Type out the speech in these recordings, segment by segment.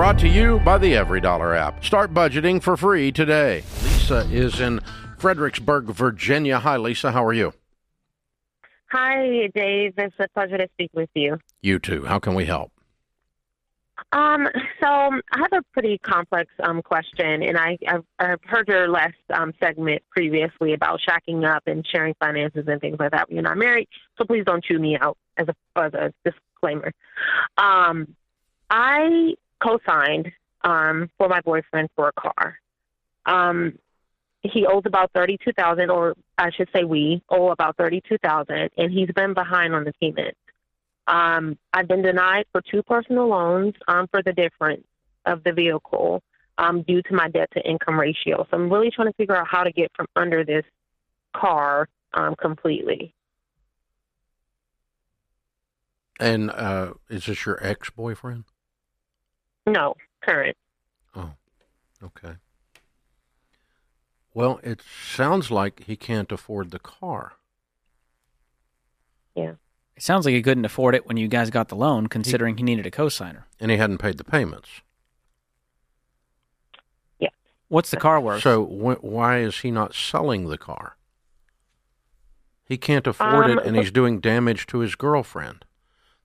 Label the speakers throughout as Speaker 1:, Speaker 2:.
Speaker 1: brought to you by the EveryDollar app. Start budgeting for free today. Lisa is in Fredericksburg, Virginia. Hi, Lisa. How are you?
Speaker 2: Hi, Dave. It's a pleasure to speak with you.
Speaker 1: You too. How can we help?
Speaker 2: Um, so I have a pretty complex um, question, and I, I've, I've heard your last um, segment previously about shacking up and sharing finances and things like that when you're not married. So please don't chew me out as a, as a disclaimer. Um, I co-signed um, for my boyfriend for a car. Um, he owes about thirty-two thousand, or I should say, we owe about thirty-two thousand, and he's been behind on the payment. Um, I've been denied for two personal loans um, for the difference of the vehicle um, due to my debt to income ratio. So I'm really trying to figure out how to get from under this car um, completely.
Speaker 1: And uh, is this your ex boyfriend?
Speaker 2: No, current.
Speaker 1: Oh, okay. Well, it sounds like he can't afford the car.
Speaker 2: Yeah.
Speaker 3: It sounds like he couldn't afford it when you guys got the loan, considering he needed a cosigner.
Speaker 1: And he hadn't paid the payments.
Speaker 2: Yeah.
Speaker 3: What's the car worth?
Speaker 1: So wh- why is he not selling the car? He can't afford
Speaker 2: Um,
Speaker 1: it, and he's doing damage to his girlfriend.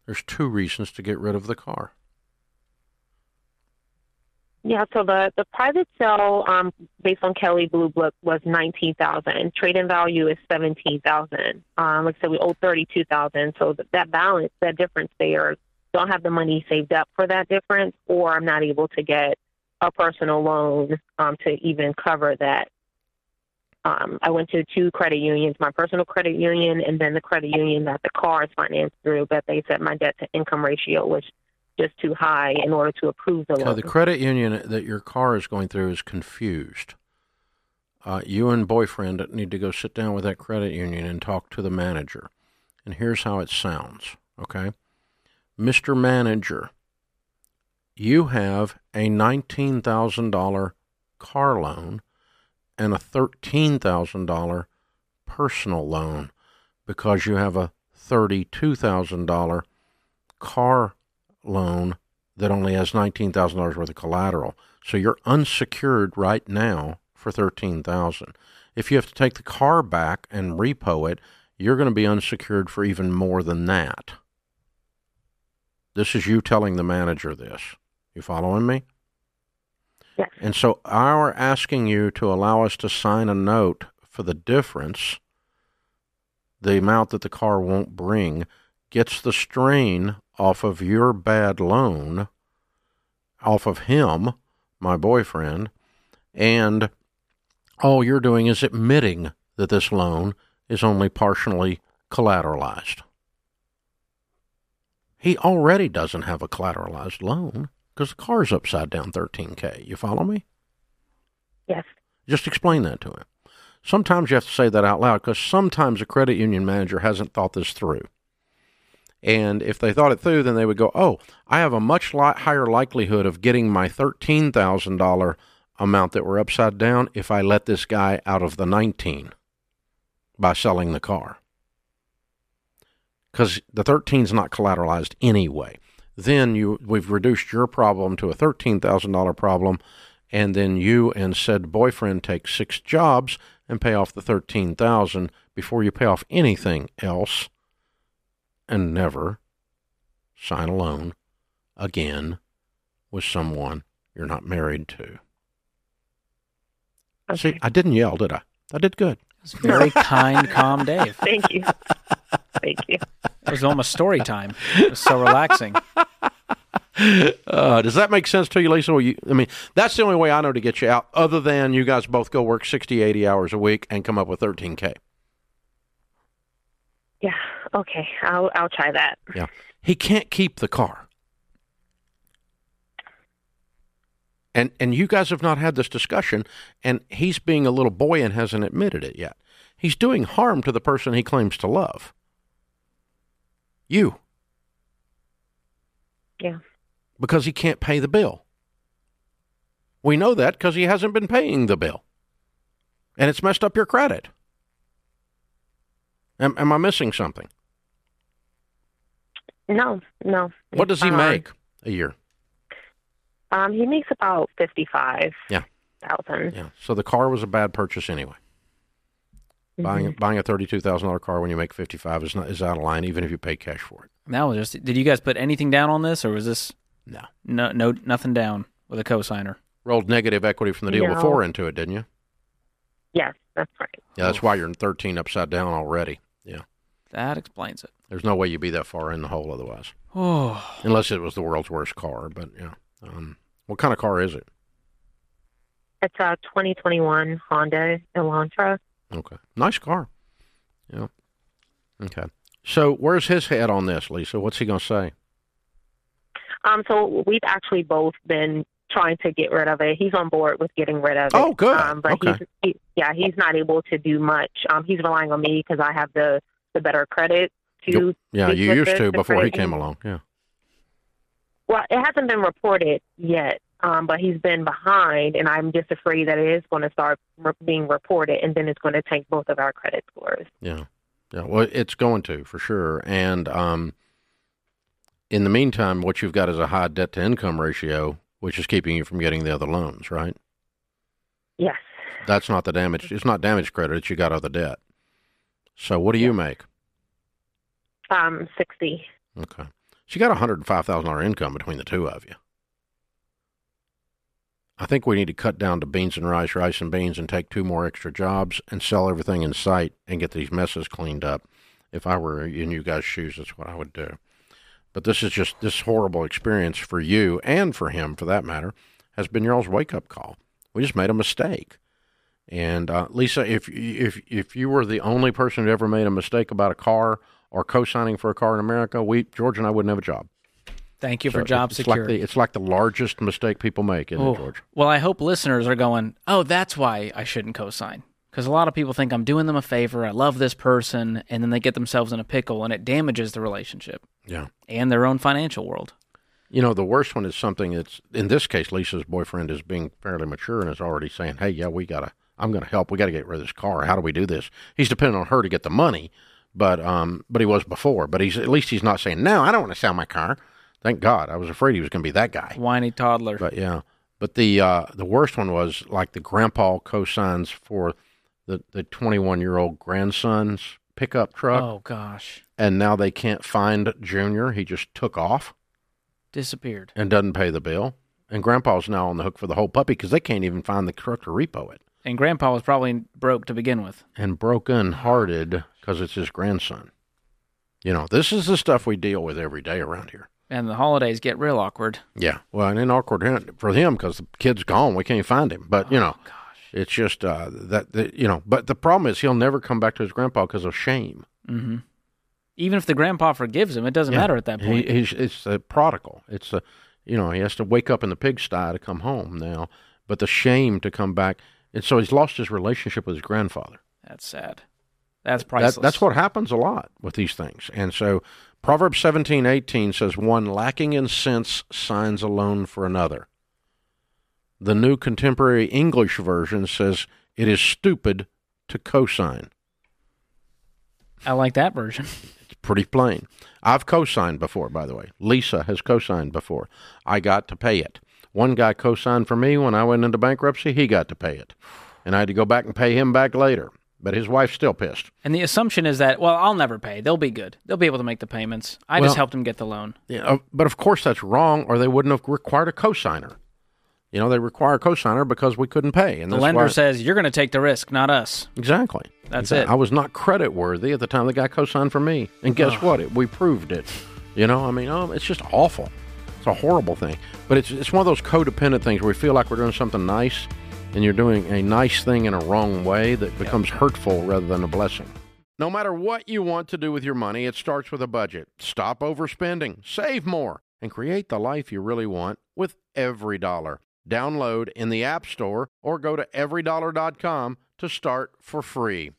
Speaker 1: There's two reasons to get rid of the car.
Speaker 2: Yeah, so the, the private sale um, based on Kelley Blue Book was nineteen thousand. Trade in value is seventeen thousand. Um, like I said, we owe thirty two thousand. So th- that balance, that difference there, don't have the money saved up for that difference, or I'm not able to get a personal loan um, to even cover that. Um, I went to two credit unions, my personal credit union, and then the credit union that the car is financed through. But they said my debt to income ratio was just too high in order to approve the
Speaker 1: So
Speaker 2: loan.
Speaker 1: the credit union that your car is going through is confused. Uh, you and boyfriend need to go sit down with that credit union and talk to the manager. And here's how it sounds, okay? Mr. Manager, you have a $19,000 car loan and a $13,000 personal loan because you have a $32,000 car loan that only has $19,000 worth of collateral. So you're unsecured right now for 13,000. If you have to take the car back and repo it, you're going to be unsecured for even more than that. This is you telling the manager this. You following me?
Speaker 2: Yes.
Speaker 1: And so our asking you to allow us to sign a note for the difference, the amount that the car won't bring, gets the strain off of your bad loan, off of him, my boyfriend, and all you're doing is admitting that this loan is only partially collateralized. He already doesn't have a collateralized loan because the car's upside down 13K. You follow me?
Speaker 2: yes.
Speaker 1: Just explain that to him. Sometimes you have to say that out loud because sometimes a credit union manager hasn't thought this through. And if they thought it through, then they would go, oh, I have a much li- higher likelihood of getting my $13,000 amount that were upside down if I let this guy out of the 19 by selling the car. Because the 13 is not collateralized anyway. Then you we've reduced your problem to a $13,000 problem and then you and said boyfriend take six jobs and pay off the 13,000 before you pay off anything else and never sign alone again with someone you're not married to. See, I didn't yell, did I? I did good.
Speaker 3: It's very kind, calm Dave.
Speaker 2: Thank you. Thank you.
Speaker 3: It was almost story time. It was so relaxing.
Speaker 1: Uh, does that make sense to you, Lisa? You, I mean, that's the only way I know to get you out, other than you guys both go work 60, 80 hours a week and come up with 13K.
Speaker 2: Yeah. Okay. I'll I'll try that.
Speaker 1: Yeah. He can't keep the car. And and you guys have not had this discussion and he's being a little boy and hasn't admitted it yet. He's doing harm to the person he claims to love. You.
Speaker 2: Yeah.
Speaker 1: Because he can't pay the bill. We know that because he hasn't been paying the bill. And it's messed up your credit. Am, am I missing something?
Speaker 2: No. No.
Speaker 1: What does he
Speaker 2: fine.
Speaker 1: make a year?
Speaker 2: Um, he makes about fifty-five.
Speaker 1: Yeah.
Speaker 2: Thousand.
Speaker 1: Yeah. So the car was a bad purchase anyway. Buying
Speaker 2: Mm-hmm.
Speaker 1: buying a thirty two thousand dollar car when you make fifty five is not is out of line, even if you pay cash for it.
Speaker 3: That was just. Did you guys put anything down on this, or was this
Speaker 1: No.
Speaker 3: no no nothing down with a cosigner?
Speaker 1: Rolled negative equity from the deal
Speaker 2: No.
Speaker 1: before into it, didn't you?
Speaker 2: Yes, that's right.
Speaker 1: Yeah, that's why you're in thirteen upside down already. Yeah.
Speaker 3: That explains it.
Speaker 1: There's no way you'd be that far in the hole otherwise.
Speaker 3: Oh,
Speaker 1: Unless it was the world's worst car, but yeah. Um, what kind of car is it?
Speaker 2: It's a 2021 Honda Elantra.
Speaker 1: Okay. Nice car. Yeah. Okay. So where's his head on this, Lisa? What's he gonna say?
Speaker 2: Um, so we've actually both been trying to get rid of it. He's on board with getting rid of it.
Speaker 1: Oh, good.
Speaker 2: Um, but
Speaker 1: Okay.
Speaker 2: he's he, yeah, he's not able to do much. Um, he's relying on me because I have the the better credit to.
Speaker 1: Yeah, you used
Speaker 2: the-
Speaker 1: to before he came along. Yeah.
Speaker 2: Well, it hasn't been reported yet, um, but he's been behind, and I'm just afraid that it is going to start re- being reported, and then it's going to tank both of our credit scores.
Speaker 1: Yeah. Yeah. Well, it's going to for sure. And um, in the meantime, what you've got is a high debt to income ratio, which is keeping you from getting the other loans, right?
Speaker 2: Yes.
Speaker 1: That's not the damage. It's not damage credit. It's you got other debt. So what do you make?
Speaker 2: Um, 60.
Speaker 1: Okay. So you got a hundred and five thousand dollar income between the two of you. I think we need to cut down to beans and rice, rice and beans, and take two more extra jobs and sell everything in sight and get these messes cleaned up. If I were in you guys' shoes, that's what I would do. But this is just this horrible experience for you and for him, for that matter, has been y'all's wake up call. We just made a mistake. And uh, Lisa, if if if you were the only person who ever made a mistake about a car or co-signing for a car in America, we George and I wouldn't have a job.
Speaker 3: thank you
Speaker 1: So
Speaker 3: for job
Speaker 1: it's
Speaker 3: security.
Speaker 1: Like the, it's like the largest mistake people make, isn't
Speaker 3: Oh.
Speaker 1: it, George?
Speaker 3: Well, I hope listeners are going, oh, that's why I shouldn't co-sign. Because a lot of people think I'm doing them a favor. I love this person, and then they get themselves in a pickle, and it damages the relationship
Speaker 1: Yeah.
Speaker 3: and their own financial world.
Speaker 1: You know, the worst one is something that's in this case, Lisa's boyfriend is being fairly mature and is already saying, "Hey, yeah, we gotta. I'm gonna help. We gotta get rid of this car. How do we do this?" He's depending on her to get the money, but um, but he was before. But he's at least he's not saying, "No, I don't want to sell my car." Thank God. I was afraid he was gonna be that guy.
Speaker 3: Whiny toddler.
Speaker 1: But yeah, but the uh, the worst one was like the grandpa co-signs for the the 21 year old grandson's pickup truck,
Speaker 3: oh gosh,
Speaker 1: and now they can't find Junior. He just took off
Speaker 3: disappeared.
Speaker 1: and doesn't pay the bill, and grandpa's now on the hook for the whole puppy because they can't even find the truck to repo it.
Speaker 3: And Grandpa was probably broke to begin with.
Speaker 1: And broken hearted because it's his grandson. You know, this is the stuff we deal with every day around here.
Speaker 3: And the holidays get real awkward.
Speaker 1: Yeah, well, and then awkward for him because the kid's gone. We can't find him. But you oh, know,
Speaker 3: Oh, gosh.
Speaker 1: It's just uh, that, that you know. But the problem is he'll never come back to his grandpa because of shame.
Speaker 3: hmm Even if the grandpa forgives him, it doesn't
Speaker 1: Yeah.
Speaker 3: matter at that
Speaker 1: He,
Speaker 3: point.
Speaker 1: he's it's a prodigal. It's a you know he has to wake up in the pigsty to come home now. But the shame to come back, and so he's lost his relationship with his grandfather.
Speaker 3: That's sad. That's priceless.
Speaker 1: That, that's what happens a lot with these things. And so Proverbs seventeen eighteen says, "One lacking in sense signs a loan for another." The New Contemporary English Version says, "It is stupid to cosign."
Speaker 3: I like that version.
Speaker 1: It's pretty plain. I've co-signed before, by the way. Lisa has co-signed before. I got to pay it. One guy co-signed for me when I went into bankruptcy. He got to pay it, and I had to go back and pay him back later. But his wife's still pissed.
Speaker 3: And the assumption is that, well, I'll never pay. They'll be good. They'll be able to make the payments. I
Speaker 1: Well-
Speaker 3: just helped them get the loan.
Speaker 1: Yeah, but of course that's wrong, or they wouldn't have required a co-signer. You know, they require a co-signer because we couldn't pay, and
Speaker 3: The lender
Speaker 1: why-
Speaker 3: says, you're going to take the risk, not us.
Speaker 1: exactly.
Speaker 3: That's
Speaker 1: Exactly.
Speaker 3: it.
Speaker 1: I was not credit worthy at the time the guy co-signed for me, and guess what? It, we proved it. You know, I mean, um, it's just awful. It's a horrible thing, but it's it's one of those codependent things where we feel like we're doing something nice, and you're doing a nice thing in a wrong way that becomes hurtful rather than a blessing. No matter what you want to do with your money, it starts with a budget. Stop overspending, save more, and create the life you really want with EveryDollar. Download in the App Store or go to everydollar.com to start for free.